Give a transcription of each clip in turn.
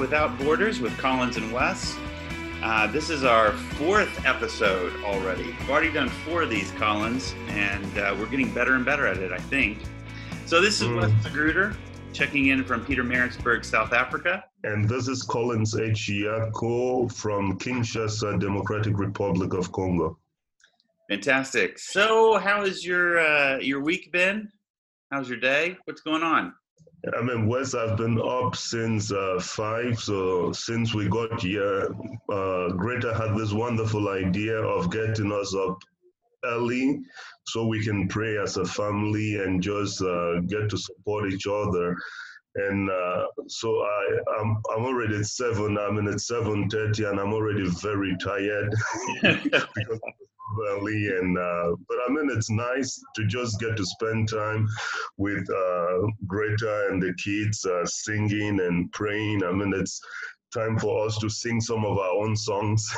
Without Borders with Collins and Wes. Uh, this is our fourth episode already. We've already done four of these, Collins, and uh, we're getting better and better at it, I think. So this is mm. Wes Magruder checking in from Pietermaritzburg, South Africa. And this is Collins H. Yako from Kinshasa, Democratic Republic of Congo. Fantastic. So, how has your uh, your week been? How's your day? What's going on? I mean, Wes, I've been up since uh, five. So since we got here, uh, Greta had this wonderful idea of getting us up early so we can pray as a family and just uh, get to support each other. And uh, so I, I'm, I'm already at seven. I'm in at seven thirty, and I'm already very tired because early and uh, but I mean it's nice to just get to spend time with uh, Greta and the kids uh, singing and praying. I mean it's time for us to sing some of our own songs,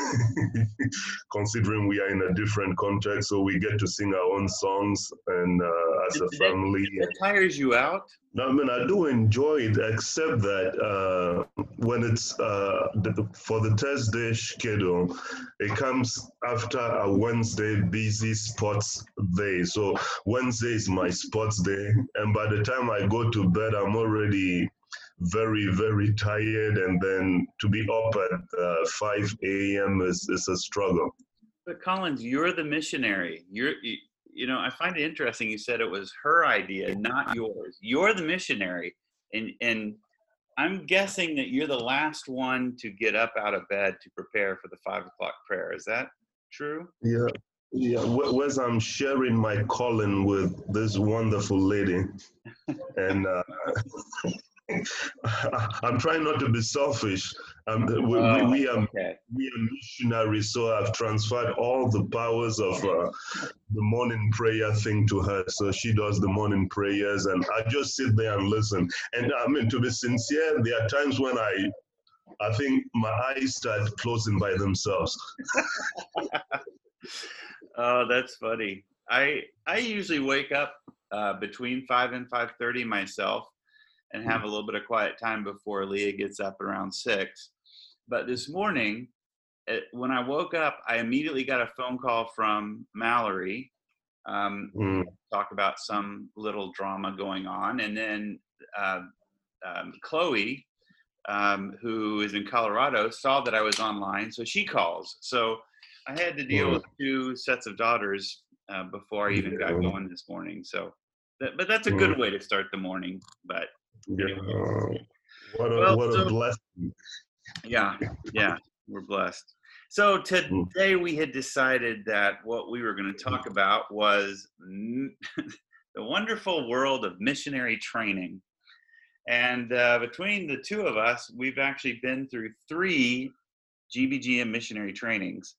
considering we are in a different context. So we get to sing our own songs and uh, as a family. It, tires you out? No, I mean, I do enjoy it, except that uh, when it's uh, the, for the Thursday schedule, it comes after a Wednesday busy sports day. So Wednesday is my sports day. And by the time I go to bed, I'm already very, very tired, and then to be up at uh, 5 a.m. is, is a struggle. But Collins, you're the missionary. You're, you, you know, I find it interesting. You said it was her idea, not yours. You're the missionary, and and I'm guessing that you're the last one to get up out of bed to prepare for the five o'clock prayer. Is that true? Yeah. Yeah, whereas I'm sharing my calling with this wonderful lady, and uh, I'm trying not to be selfish. Um, we, oh, we, we, are, okay. we are missionaries, so I've transferred all the powers of uh, the morning prayer thing to her. So she does the morning prayers, and I just sit there and listen. And I mean, to be sincere, there are times when I, I think my eyes start closing by themselves. oh, that's funny. I I usually wake up uh, between five and five thirty myself and have a little bit of quiet time before Leah gets up around six. But this morning, it, when I woke up, I immediately got a phone call from Mallory. Um, mm. Talk about some little drama going on, and then uh, um, Chloe, um, who is in Colorado, saw that I was online, so she calls. So I had to deal mm. with two sets of daughters uh, before I even got going this morning. So, that, but that's a good mm. way to start the morning. But yeah. What a well, what a blessing. Yeah, yeah, we're blessed. So mm. today we had decided that what we were going to talk about was the wonderful world of missionary training. And uh, between the two of us, we've actually been through three GBGM missionary trainings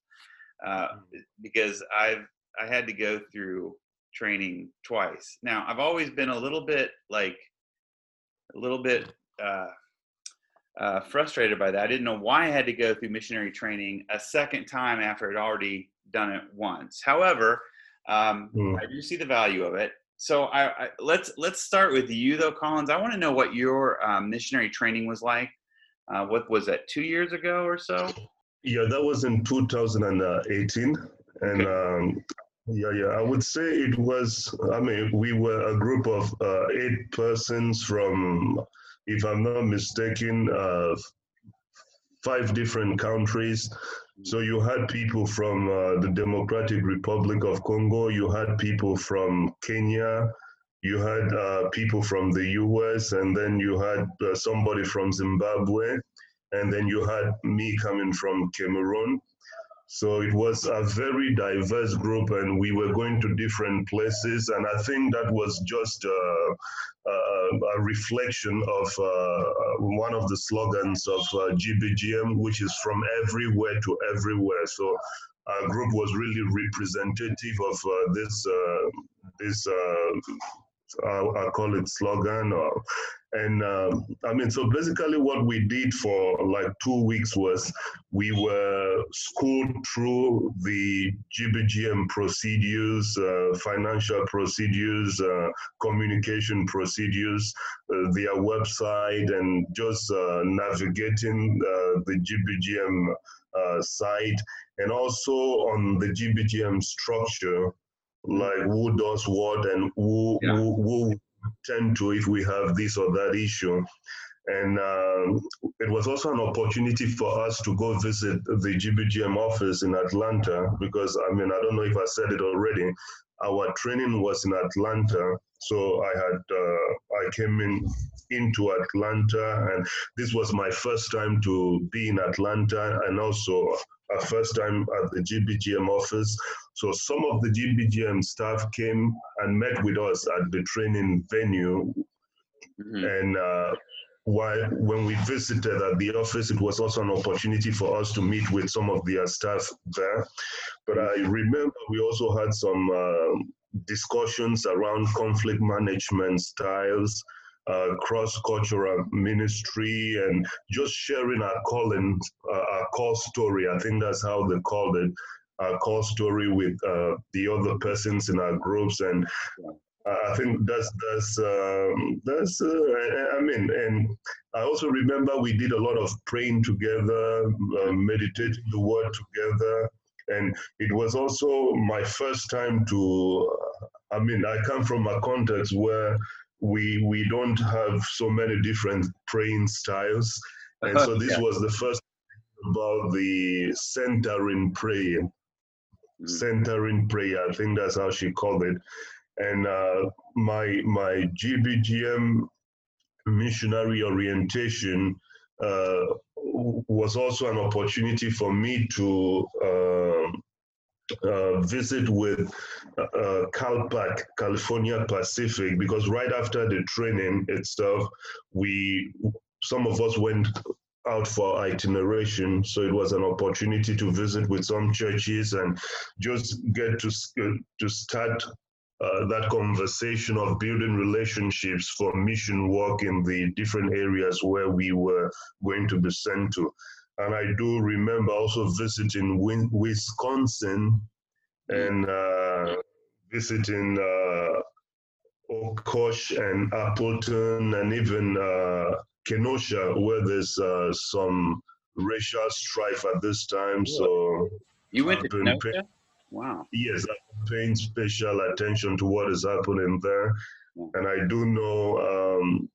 uh, mm. because I've I had to go through training twice. Now I've always been a little bit like a little bit uh, uh, frustrated by that. I didn't know why I had to go through missionary training a second time after I'd already done it once. However, um, mm. I do see the value of it. So I, I, let's let's start with you though, Collins. I want to know what your um, missionary training was like. Uh, what was that? Two years ago or so? Yeah, that was in 2018, and okay. um, yeah, yeah. I would say it was, I mean, we were a group of uh, eight persons from, if I'm not mistaken, uh, five different countries. So you had people from uh, the Democratic Republic of Congo, you had people from Kenya, you had uh, people from the US, and then you had uh, somebody from Zimbabwe, and then you had me coming from Cameroon. So it was a very diverse group, and we were going to different places. And I think that was just uh, uh, a reflection of uh, one of the slogans of uh, GBGM, which is from everywhere to everywhere. So our group was really representative of uh, this uh, I, call it slogan or and um, I mean, so basically, what we did for like two weeks was we were schooled through the GBGM procedures, uh, financial procedures, uh, communication procedures, uh, their website, and just uh, navigating uh, the GBGM uh, site, and also on the GBGM structure, like who does what and who, yeah. who, who tend to if we have this or that issue. And um, it was also an opportunity for us to go visit the GBGM office in Atlanta because, I mean, I don't know if I said it already. Our training was in Atlanta. So I had, uh, I came in into Atlanta, and this was my first time to be in Atlanta and also first time at the GBGM office. So some of the GBGM staff came and met with us at the training venue. Mm-hmm. And uh, while, when we visited at the office, it was also an opportunity for us to meet with some of their staff there. But I remember we also had some uh, discussions around conflict management styles uh, cross-cultural ministry and just sharing our calling, uh, our call story. I think that's how they called it, our call story with uh, the other persons in our groups. And I think that's that's um, that's. Uh, I mean, and I also remember we did a lot of praying together, uh, meditating the word together, and it was also my first time to. I mean, I come from a context where we we don't have so many different praying styles, and so this yeah. was the first about the centering prayer, mm. centering prayer. I think that's how she called it, and uh, my my GBGM missionary orientation uh, was also an opportunity for me to. Uh, uh, visit with uh, CalPAC, California Pacific, because right after the training itself, we some of us went out for itineration, so it was an opportunity to visit with some churches and just get to to start uh, that conversation of building relationships for mission work in the different areas where we were going to be sent to. And I do remember also visiting Wisconsin and uh, visiting uh, Oshkosh and Appleton and even uh, Kenosha, where there's uh, some racial strife at this time. So you went I've to Kenosha? Wow. Yes, I'm paying special attention to what is happening there, and I do know. Um,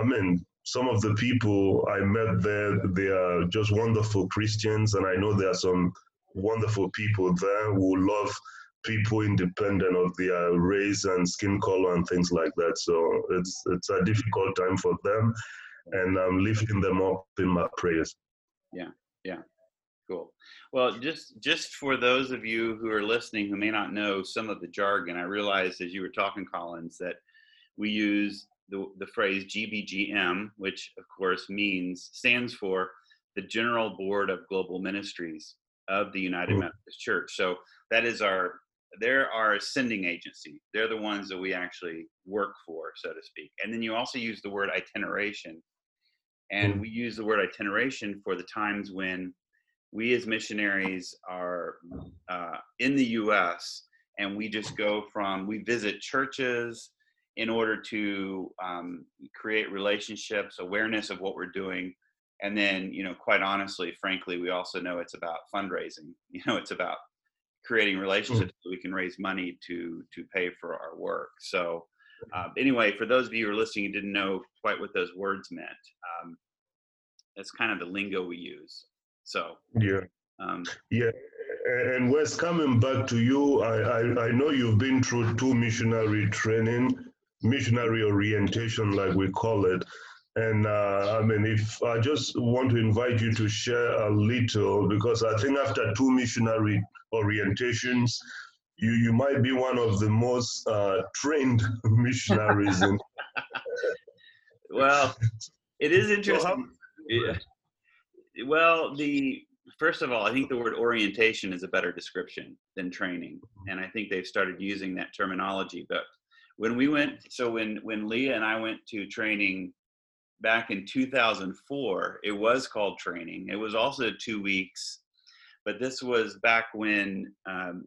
I mean, some of the people I met there, they are just wonderful Christians, and I know there are some wonderful people there who love people independent of their race and skin color and things like that. So it's it's a difficult time for them, and I'm lifting them up in my prayers. Yeah, yeah, cool. Well, just just for those of you who are listening who may not know some of the jargon, I realized as you were talking, Collins, that we use the, the phrase GBGM, which of course means, stands for the General Board of Global Ministries of the United mm. Methodist Church. So that is our, they're our sending agency. They're the ones that we actually work for, so to speak. And then you also use the word itineration. And mm. we use the word itineration for the times when we as missionaries are uh, in the US and we just go from, we visit churches, in order to um, create relationships, awareness of what we're doing. And then, you know, quite honestly, frankly, we also know it's about fundraising. You know, it's about creating hmm. relationships so we can raise money to to pay for our work. So, uh, anyway, for those of you who are listening and didn't know quite what those words meant, um, that's kind of the lingo we use. So, yeah, um, yeah. And Wes, coming back to you, I, I I know you've been through two missionary training missionary orientation, like we call it. And uh, I mean, if I just want to invite you to share a little, because I think after two missionary orientations, you, you might be one of the most uh, trained missionaries. in- well, it is interesting. Yeah. Well, the first of all, I think the word orientation is a better description than training, and I think they've started using that terminology. But when we went, so when when Leah and I went to training back in 2004, it was called training. It was also two weeks, but this was back when um,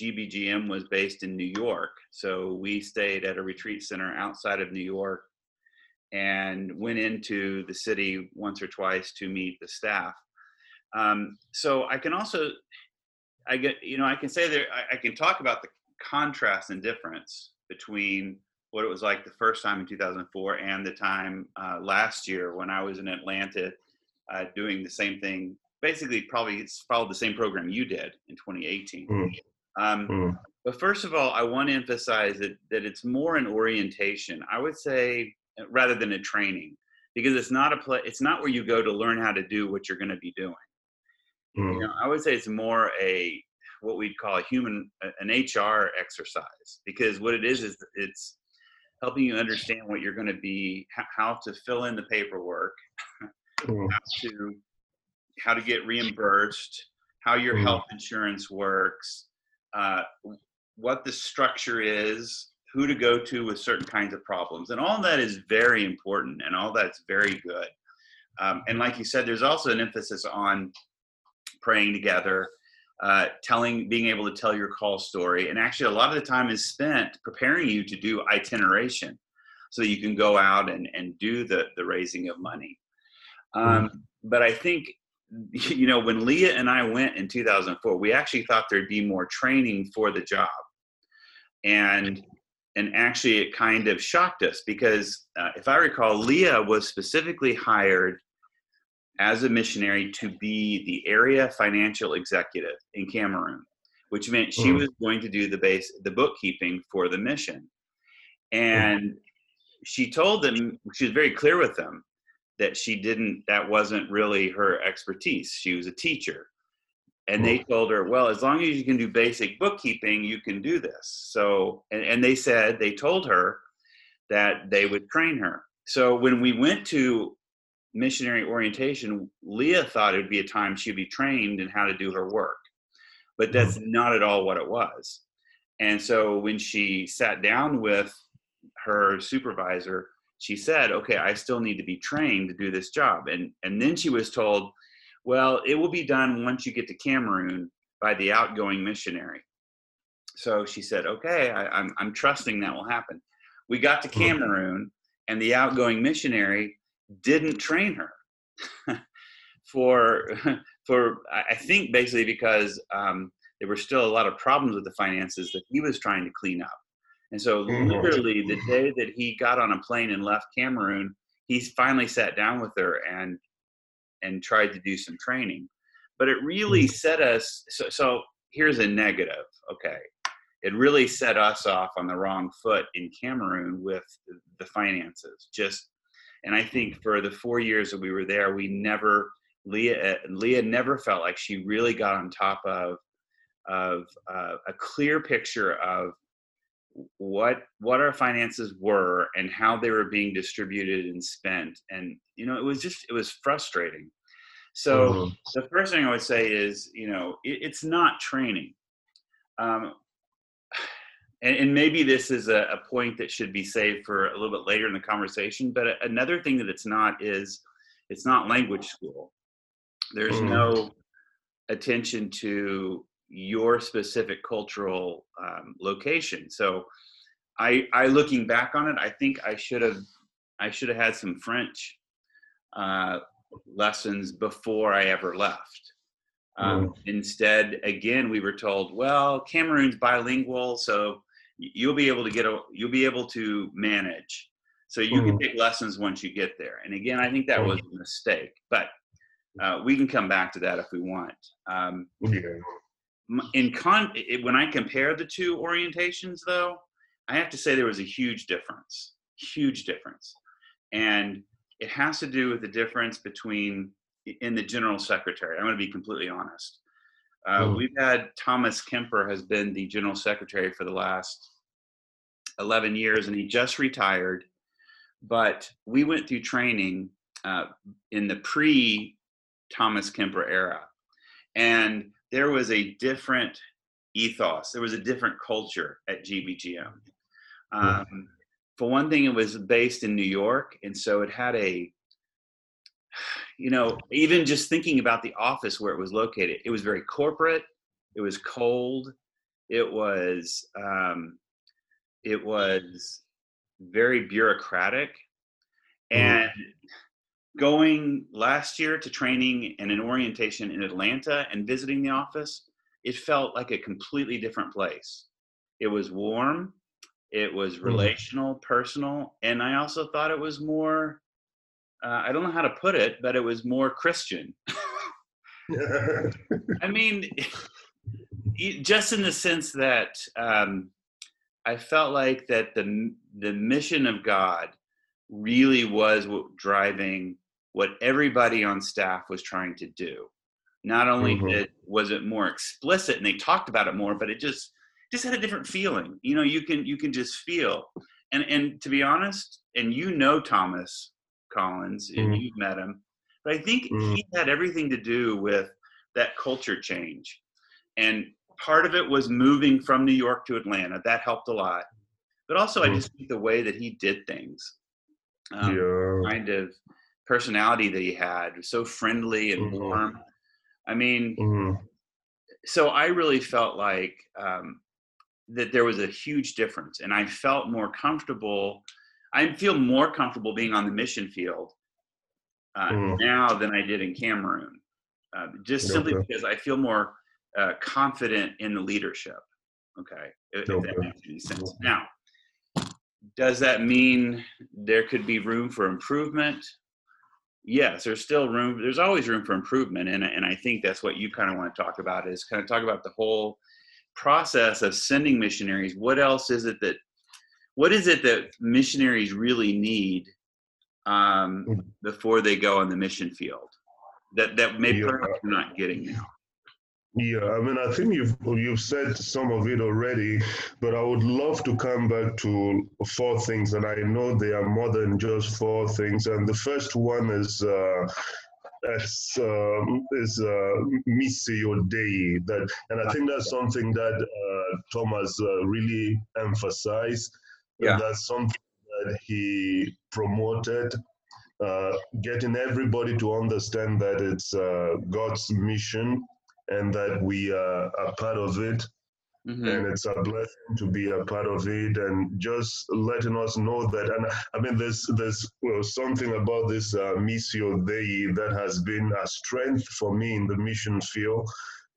GBGM was based in New York. So we stayed at a retreat center outside of New York and went into the city once or twice to meet the staff. Um, so I can also, I get, you know, I can say there, I, I can talk about the contrast and difference between what it was like the first time in 2004 and the time uh, last year when I was in Atlanta uh, doing the same thing. Basically, probably followed the same program you did in 2018. Mm. Um, mm. But first of all, I want to emphasize that, that it's more an orientation. I would say rather than a training because it's not a play. It's not where you go to learn how to do what you're going to be doing. Mm. You know, I would say it's more a what we'd call a human an HR exercise because what it is is it's helping you understand what you're going to be, how to fill in the paperwork, mm. how to how to get reimbursed, how your mm. health insurance works, uh, what the structure is, who to go to with certain kinds of problems, and all that is very important, and all that's very good. Um, and like you said, there's also an emphasis on praying together, uh, telling, being able to tell your call story, and actually a lot of the time is spent preparing you to do itineration, so you can go out and and do the the raising of money. Um, mm. But I think you know, when Leah and I went in 2004, we actually thought there'd be more training for the job. And and actually it kind of shocked us because uh, if I recall, Leah was specifically hired as a missionary to be the area financial executive in Cameroon, which meant she mm. was going to do the base the bookkeeping for the mission. And mm. she told them she was very clear with them that she didn't that wasn't really her expertise she was a teacher and they told her well as long as you can do basic bookkeeping you can do this so and, and they said they told her that they would train her so when we went to missionary orientation leah thought it would be a time she'd be trained in how to do her work but that's not at all what it was and so when she sat down with her supervisor she said, okay, I still need to be trained to do this job. And, and then she was told, well, it will be done once you get to Cameroon by the outgoing missionary. So she said, okay, I, I'm, I'm trusting that will happen. We got to hmm. Cameroon and the outgoing missionary didn't train her for, for, I think basically because um, there were still a lot of problems with the finances that he was trying to clean up. And so, mm-hmm. literally, the day that he got on a plane and left Cameroon, he finally sat down with her and and tried to do some training. But it really mm-hmm. set us. So, so here's a negative. Okay, it really set us off on the wrong foot in Cameroon with the finances. Just, and I think for the four years that we were there, we never Leah Leah never felt like she really got on top of of uh, a clear picture of what what our finances were and how they were being distributed and spent. And you know it was just it was frustrating. So mm-hmm. the first thing i would say is you know it, it's not training. Um, and, and, maybe this is a, a, point that should be saved for a little bit later in the conversation but another thing that it's not is it's not language school there's mm-hmm. no attention to your specific cultural um, location. So, I, I looking back on it, I think I should have I should have had some French uh, lessons before I ever left. Um, mm. Instead, again, we were told, well, Cameroon's bilingual, so you'll be able to get a you'll be able to manage. So you can take lessons once you get there. And again, I think that was a mistake, but uh, we can come back to that if we want. Um, in con it, when I compare the two orientations, though, I have to say there was a huge difference, huge difference, and it has to do with the difference between in the general secretary. I'm going to be completely honest. Uh, mm. We've had Thomas Kemper has been the general secretary for the last 11 years, and he just retired. But we went through training uh, in the pre Thomas Kemper era, and there was a different ethos. There was a different culture at GBGM. Um, for one thing, it was based in New York, and so it had a, you know, even just thinking about the office where it was located, it was very corporate. It was cold. It was, um, it was very bureaucratic, and going last year to training and an orientation in Atlanta and visiting the office, it felt like a completely different place. It was warm, it was Mm. relational, personal, and I also thought it was more uh, I don't know how to put it, but it was more Christian. I mean, just in the sense that um, I felt like that the the mission of God really was what driving what everybody on staff was trying to do. Not only Mhm. did, was it more explicit and they talked about it more, but it just just had a different feeling. You know, you can you can just feel. And and to be honest, and you know Thomas Collins, and Mhm. you've met him, but I think Mhm. he had everything to do with that culture change. And part of it was moving from New York to Atlanta. That helped a lot. But also, I Mhm. just think the way that he did things, um, yeah. kind of personality that he had, was so friendly and warm. I mean, so I really felt like um, that there was a huge difference, and I felt more comfortable. I feel more comfortable being on the mission field uh, Mm. now than I did in Cameroon, uh, just simply Okay. because I feel more uh, confident in the leadership. Okay, if, if that makes any sense. Okay. Now, does that mean there could be room for improvement? Yes, there's still room. There's always room for improvement, and and I think that's what you kind of want to talk about is kind of talk about the whole process of sending missionaries. What else is it that what is it that missionaries really need um, Mm. before they go on the mission field that that maybe Yeah. perhaps you're not getting now? Yeah, I mean, I think you've you've said some of it already, but I would love to come back to four things, and I know they are more than just four things. And the first one is uh, is, um, is uh, Missio Dei, that, and I think that's something that uh, Thomas uh, really emphasized. Yeah. that's something that he promoted. Uh, getting everybody to understand that it's uh, God's mission and that we are a part of it Mhm. and it's a blessing to be a part of it and just letting us know that and i mean there's there's well, something about this uh, missio dei that has been a strength for me in the mission field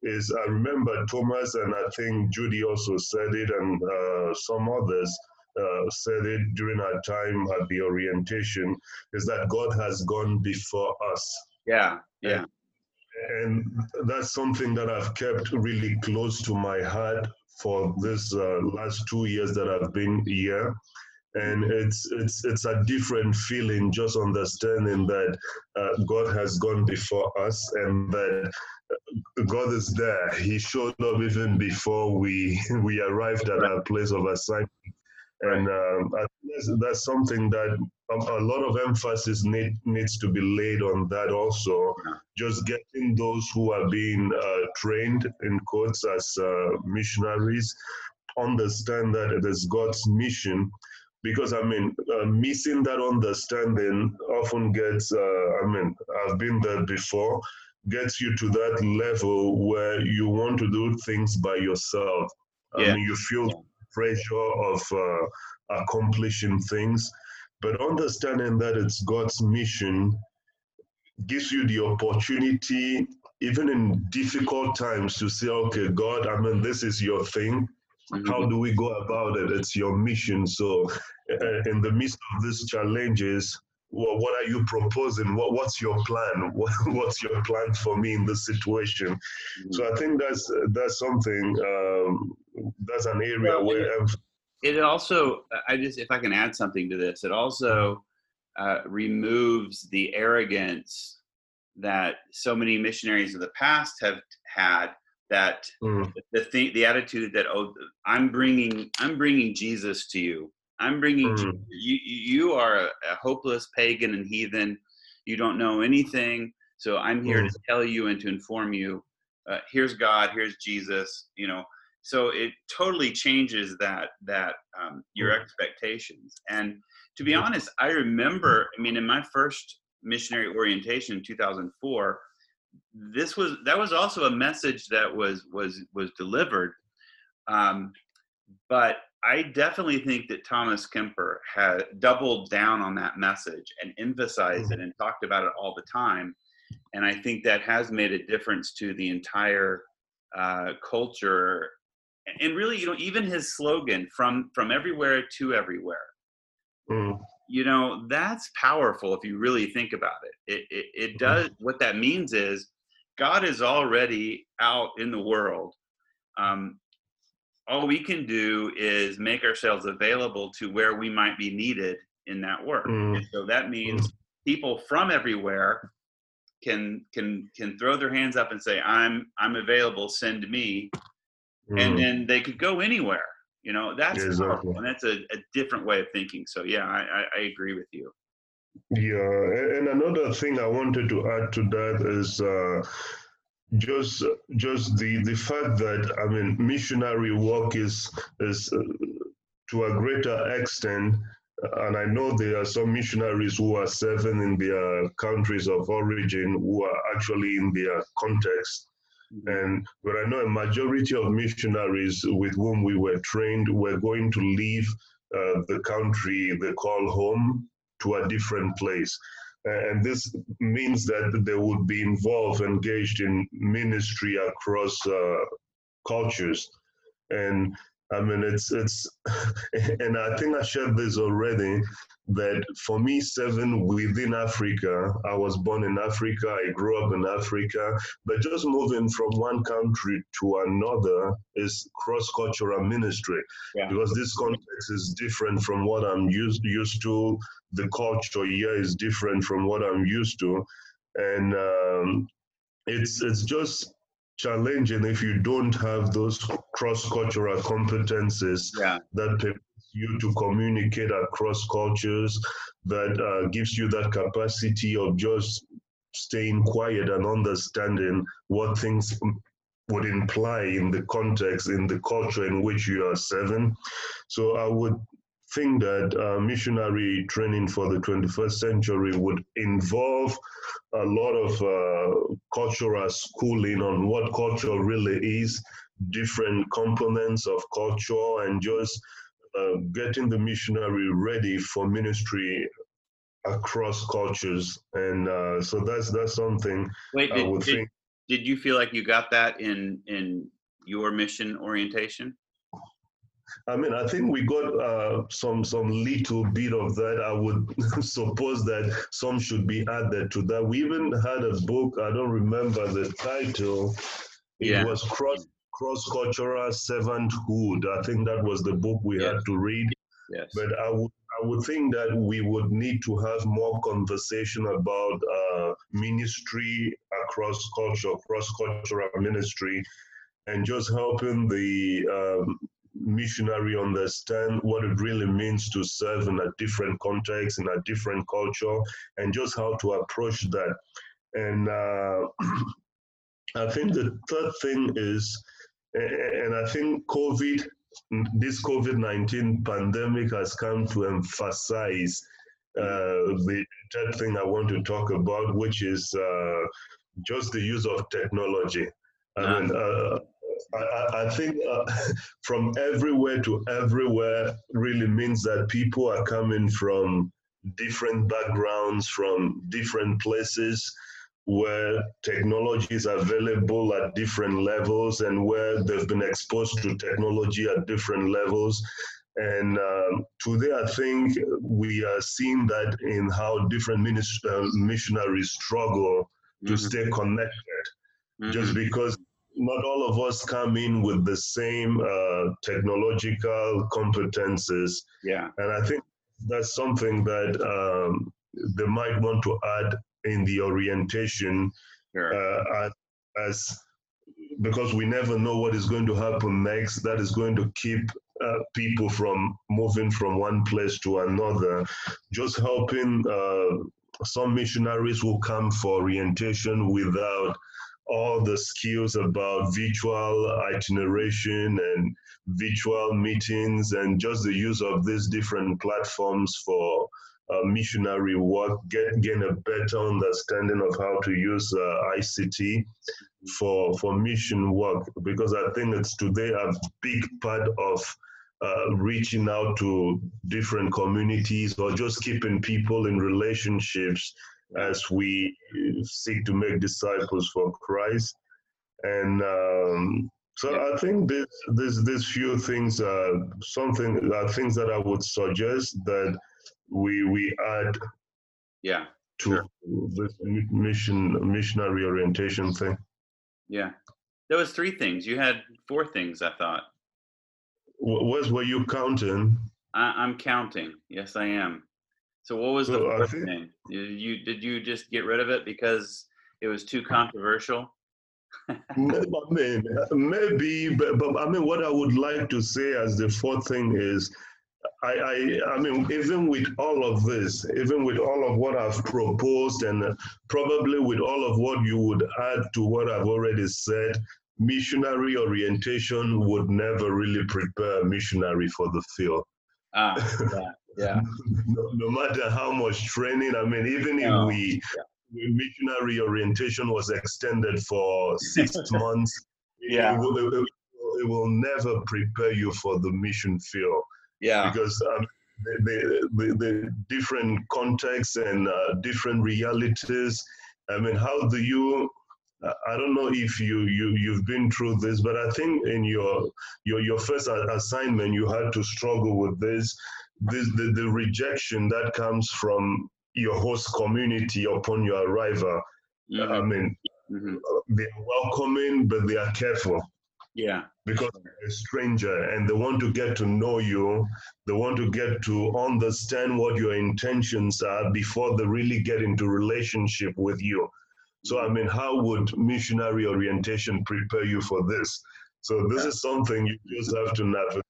is i remember thomas and i think judy also said it and uh, some others uh, said it during our time at the orientation is that god has gone before us Yeah, yeah, and that's something that I've kept really close to my heart for this uh, last two years that I've been here. And it's it's it's a different feeling just understanding that uh, God has gone before us and that uh, God is there. He showed up even before we we arrived at our place of assignment. And I that's, that's something that a, a lot of emphasis need, needs to be laid on that also just getting those who are being uh, trained in quotes as uh, missionaries understand that it is God's mission. Because I mean, uh, missing that understanding often gets. Uh, I mean, I've been there before. Gets you to that level where you want to do things by yourself. Yeah. I mean, you feel pressure of uh, accomplishing things, but understanding that it's God's mission gives you the opportunity, even in difficult times, to say, okay, God, I mean, this is your thing. Mhm. How do we go about it? It's your mission. So, uh, in the midst of these challenges, well, what are you proposing? What, what's your plan? What, what's your plan for me in this situation? Mm-hmm. So, I think that's that's something. Um, that's an area Well, where emph- it also i just if i can add something to this it also uh, removes the arrogance that so many missionaries of the past have had that Mm, the thing the attitude that oh i'm bringing i'm bringing jesus to you. I'm bringing Mm. You you are a, a hopeless pagan and heathen. You don't know anything. So i'm here Mm. to tell you and to inform you uh, here's god here's jesus you know so it totally changes that that um, your Mm. expectations. And to be honest i remember i mean in my first missionary orientation in 2004 this was that was also a message that was was was delivered. Um, but i definitely think that thomas kemper had doubled down on that message and emphasized it and talked about it all the time. And i think that has made a difference to the entire uh, culture and really you know even his slogan from from everywhere to everywhere. Mm, you know that's powerful if you really think about it. It it, it does what that means is god is already out in the world. Um, all we can do is make ourselves available to where we might be needed in that work. Mm. and so that means people from everywhere can can can throw their hands up and say i'm i'm available. Send me and mm. then they could go anywhere you know that's Exactly. powerful, and that's a, a different way of thinking so yeah I, I, I agree with you Yeah, and another thing I wanted to add to that is uh, just just the the fact that I mean missionary work is is uh, to a greater extent, and I know there are some missionaries who are serving in their countries of origin who are actually in their context. And but I know a majority of missionaries with whom we were trained were going to leave uh, the country they call home to a different place. And this means that they would be involved, engaged in ministry across uh, cultures. And I mean, it's, it's, and I think I shared this already that for me, serving within Africa, I was born in Africa, I grew up in Africa, but just moving from one country to another is cross cultural ministry Yeah. because this context is different from what I'm used used to. The culture here is different from what I'm used to, and um, it's it's just challenging if you don't have those cross cultural competences yeah that permits you to communicate across cultures, that uh, gives you that capacity of just staying quiet and understanding what things would imply in the context, in the culture in which you are serving. So I would think that uh, missionary training for the 21st century would involve a lot of uh, cultural schooling on what culture really is, different components of culture, and just uh, getting the missionary ready for ministry across cultures. And uh, so that's that's something wait I would did, think. did you feel like you got that in in your mission orientation I mean, I think we got uh, some some little bit of that. I would suppose that some should be added to that. We even had a book. I don't remember the title. It Yeah. was cross cross cultural servanthood. I think that was the book we Yeah. had to read. yes But I would I would think that we would need to have more conversation about uh, ministry across culture, cross cultural ministry, and just helping the um, missionary understand what it really means to serve in a different context, in a different culture, and just how to approach that. And uh, I think the third thing is, and I think COVID this COVID 19 pandemic has come to emphasize uh, the third thing I want to talk about, which is uh, just the use of technology. I mean, uh, I, I- I think uh, from everywhere to everywhere really means that people are coming from different backgrounds, from different places where technology is available at different levels and where they've been exposed to technology at different levels. And um, today, I think we are seeing that in how different minis- uh, missionaries struggle to Mhm, stay connected, mhm. just because not all of us come in with the same uh, technological competences. yeah And I think that's something that um, they might want to add in the orientation sure uh, as, because we never know what is going to happen next. That is going to keep uh, people from moving from one place to another. Just helping uh, some missionaries who come for orientation without all the skills about virtual itineration and virtual meetings and just the use of these different platforms for missionary work, get, gain a better understanding of how to use uh, ICT for, for mission work, because I think it's today a big part of uh, reaching out to different communities or just keeping people in relationships as we seek to make disciples for Christ. And um, so I think this, this, this few things are something are things that I would suggest that we we add yeah to sure. this mission missionary orientation thing. Yeah, there was three things. You had four things. I thought. What were you counting? I, am counting. Yes, I am. So what was the fourth think, thing? Did you did you just get rid of it because it was too controversial? I mean, maybe, but, but I mean, what I would like to say as the fourth thing is I, I, I mean, even with all of this, even with all of what I've proposed, and probably with all of what you would add to what I've already said, missionary orientation would never really prepare a missionary for the field. Ah, yeah, yeah. no, no, matter how much training, I mean, even if oh, we yeah. missionary orientation was extended for six months, yeah. It will, it, it will never prepare you for the mission field. Yeah. Because um, the, the, the, different contexts and uh, different realities. I mean, how do you? I don't know if you you you've been through this, but I think in your your your first assignment you had to struggle with this, this the, the rejection that comes from your host community upon your arrival. Mm-hmm. I mean, mm-hmm. they're welcoming, but they are careful. Yeah. Because a stranger and they want to get to know you. They want to get to understand what your intentions are before they really get into relationship with you. So, I mean, how would missionary orientation prepare you for this? So, this is something you just have to navigate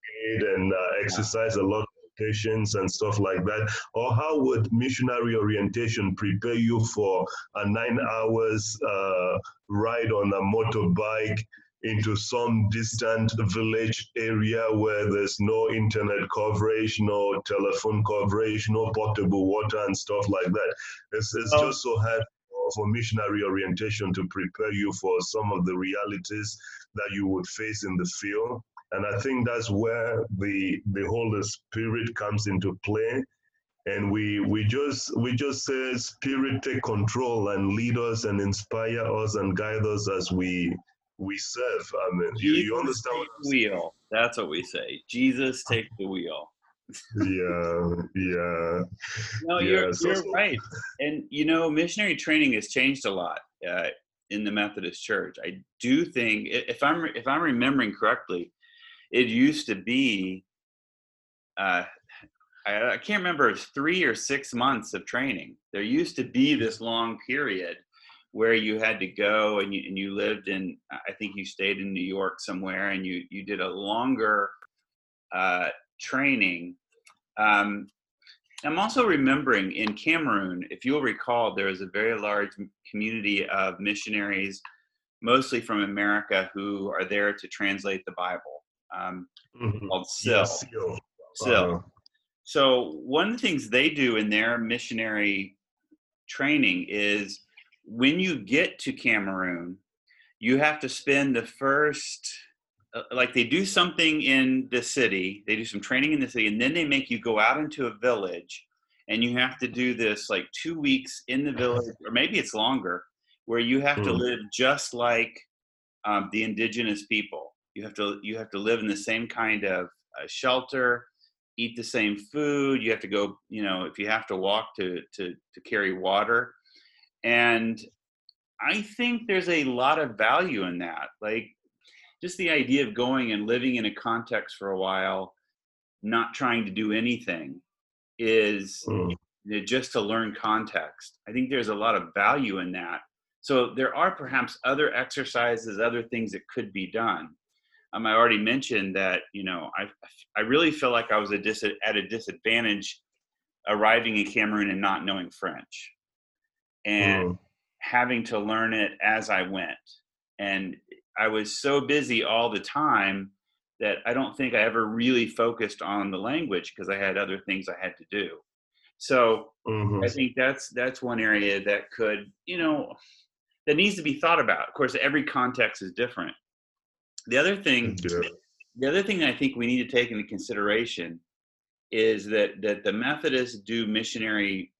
and uh, exercise a lot of patience and stuff like that. Or how would missionary orientation prepare you for a nine hours uh, ride on a motorbike into some distant village area where there's no internet coverage, no telephone coverage, no potable water and stuff like that. It's, it's oh. just so hard for missionary orientation to prepare you for some of the realities that you would face in the field. And I think that's where the the Holy Spirit comes into play. And we we just we just say spirit take control and lead us and inspire us and guide us as we we serve. I mean, you, you understand what I'm wheel. That's what we say. Jesus take the wheel. yeah, yeah. No, yeah. you're so, you're so. right. And you know, missionary training has changed a lot uh, in the Methodist Church. I do think, if I'm if I'm remembering correctly, it used to be. Uh, I, I can't remember. Three or six months of training. There used to be this long period where you had to go and you, and you lived in i think you stayed in new york somewhere and you you did a longer uh, training um, i'm also remembering in cameroon if you'll recall there is a very large community of missionaries mostly from america who are there to translate the bible um, mm-hmm. called SIL. Yeah, SIL. SIL. Uh, so one of the things they do in their missionary training is when you get to Cameroon, you have to spend the first uh, like they do something in the city, they do some training in the city, and then they make you go out into a village and you have to do this like two weeks in the village, or maybe it's longer, where you have mm. to hmm. live just like um, the indigenous people. You have to you have to live in the same kind of uh, shelter, eat the same food. You have to go, you know, if you have to walk to to to carry water, and I think there's a lot of value in that. Like just the idea of going and living in a context for a while, not trying to do anything is mm. just to learn context. I think there's a lot of value in that. So there are perhaps other exercises, other things that could be done. Um, I already mentioned that you know I I really feel like I was a dis- at a disadvantage arriving in Cameroon and not knowing French and mm. having to learn it as I went. and I was so busy all the time that I don't think I ever really focused on the language because I had other things I had to do. So Mhm. I think that's that's one area that could, you know, that needs to be thought about. Of course, every context is different. The other thing, Yeah. the other thing I think we need to take into consideration is that that the Methodists do missionary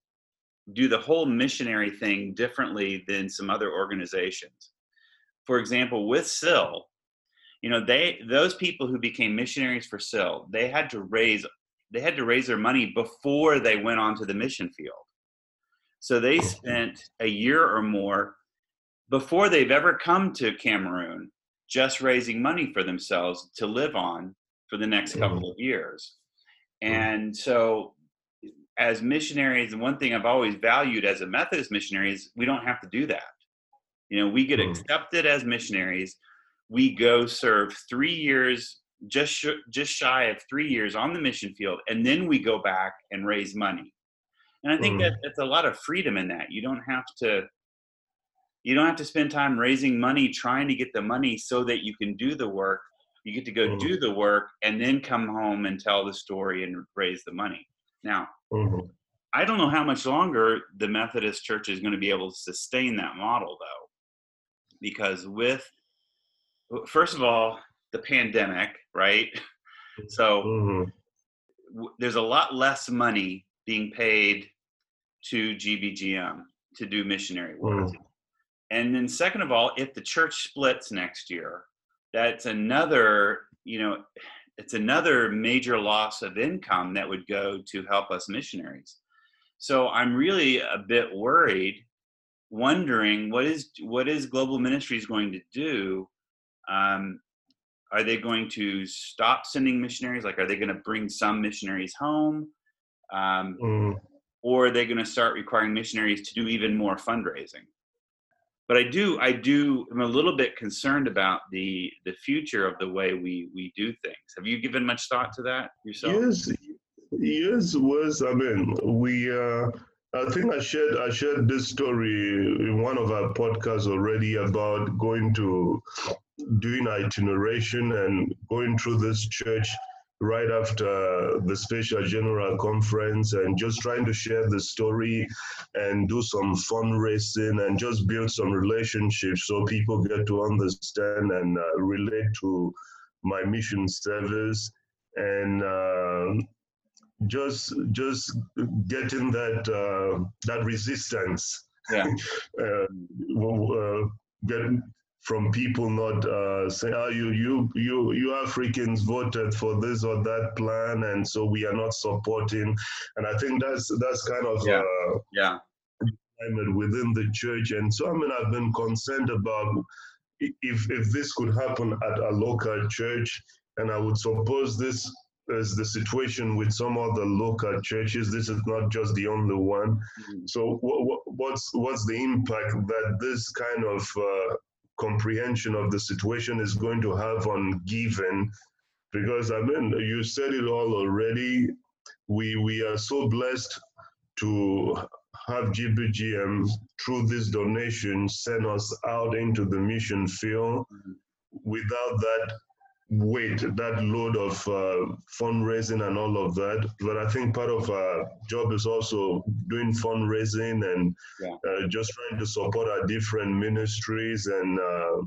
do the whole missionary thing differently than some other organizations. For example, with SIL, you know, they those people who became missionaries for SIL, they had to raise they had to raise their money before they went onto the mission field. So they oh. spent a year or more before they've ever come to Cameroon just raising money for themselves to live on for the next mm-hmm. couple of years. Mm-hmm. And so as missionaries, the one thing I've always valued as a Methodist missionary is we don't have to do that. You know, we get Mm. accepted as missionaries. We go serve three years, just sh- just shy of three years on the mission field, and then we go back and raise money. And I think Mm. that that's a lot of freedom in that. You don't have to you don't have to spend time raising money trying to get the money so that you can do the work. You get to go Mm. do the work and then come home and tell the story and raise the money. Now, Mhm. I don't know how much longer the Methodist Church is going to be able to sustain that model, though, because with first of all the pandemic, right? So Mhm. w- there's a lot less money being paid to GBGM to do missionary work. Mm. And then second of all, if the church splits next year, that's another, you know, it's another major loss of income that would go to help us missionaries. So I'm really a bit worried, wondering what is what is Global Ministries going to do? Um, are they going to stop sending missionaries? Like, are they going to bring some missionaries home? Um, Mm. or are they going to start requiring missionaries to do even more fundraising? But I do, I do, I'm a little bit concerned about the the future of the way we we do things. Have you given much thought to that yourself? Yes, yes, was I mean we uh I think I shared I shared this story in one of our podcasts already about going to doing itineration and going through this church right after the special general conference and just trying to share the story and do some fundraising and just build some relationships so people get to understand and uh, relate to my mission service and uh, just just getting that uh, that resistance Yeah. uh, uh, getting from people not uh, saying, "Oh, you you you you Africans voted for this or that plan, and so we are not supporting." And I think that's that's kind of Yeah. uh, Yeah, climate within the church. And so, I mean, I've been concerned about if if this could happen at a local church, and I would suppose this is the situation with some other local churches. This is not just the only one. Mhm. So, what, what's what's the impact that this kind of uh, comprehension of the situation is going to have on giving? Because I mean, you said it all already. We we are so blessed to have GBGM through this donation send us out into the mission field. Mhm. Without that weight, that load of uh, fundraising and all of that. But I think part of our job is also doing fundraising and Yeah. uh, just trying to support our different ministries. And uh,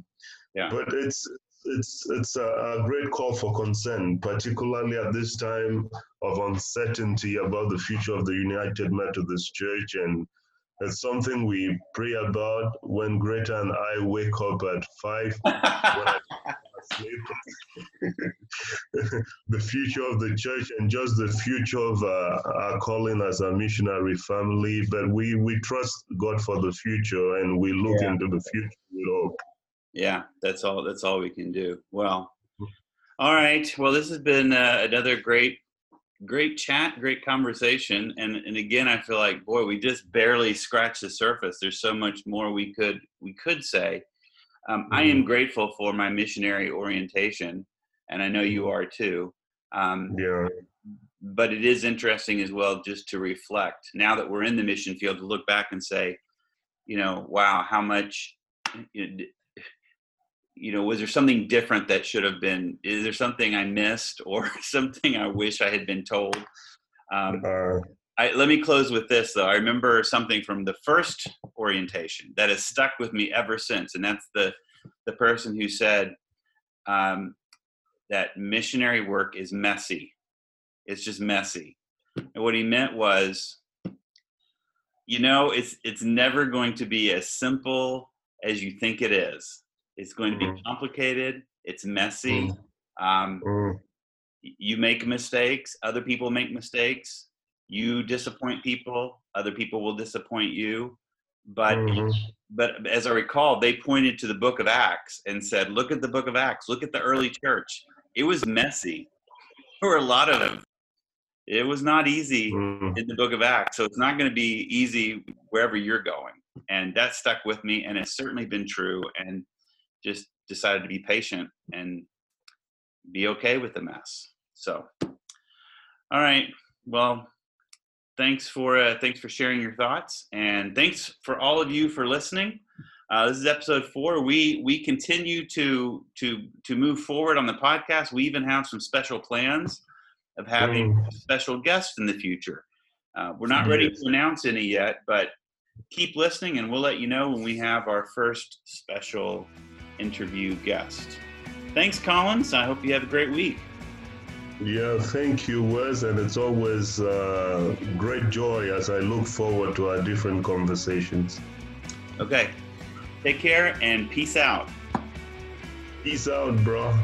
Yeah. but it's it's it's a, a great call for concern, particularly at this time of uncertainty about the future of the United Methodist Church and. It's something we pray about when Greta and I wake up at five. the future of the church and just the future of uh, our calling as a missionary family. But we, we trust God for the future and we look Yeah. into the future with hope. yeah. That's all. That's all we can do. Well, all right. Well, this has been uh, another great, great chat, great conversation, and and again, I feel like boy, we just barely scratched the surface. There's so much more we could we could say. Um, I am grateful for my missionary orientation, and I know you are too. Um, Yeah. but it is interesting as well just to reflect now that we're in the mission field to look back and say you know wow how much you know, was there something different that should have been? Is there something I missed or something I wish I had been told? Um, Uh, I, let me close with this though. I remember something from the first orientation that has stuck with me ever since, and that's the the person who said um, that missionary work is messy. It's just messy, and what he meant was, you know, it's it's never going to be as simple as you think it is. It's going to be Mhm. complicated. It's messy. Mm. Um, mm, you make mistakes other people make mistakes you disappoint people other people will disappoint you. But mhm, but as i recall they pointed to the book of acts and said look at the book of acts. Look at the early church. It was messy there were a lot of them. It was not easy mm. in the book of acts so it's not going to be easy wherever you're going. And that stuck with me and it's certainly been true and just decided to be patient and be okay with the mess. So all right well thanks for uh, thanks for sharing your thoughts and thanks for all of you for listening. Uh, this is episode four. We we continue to to to move forward on the podcast. We even have some special plans of having Mm. special guests in the future. Uh, we're not ready to announce any yet but keep listening and we'll let you know when we have our first special interview guest. Thanks collins. I hope you have a great week Yeah, thank you, Wes, and it's always uh, great joy as I look forward to our different conversations. okay take care and peace out Peace out, bro.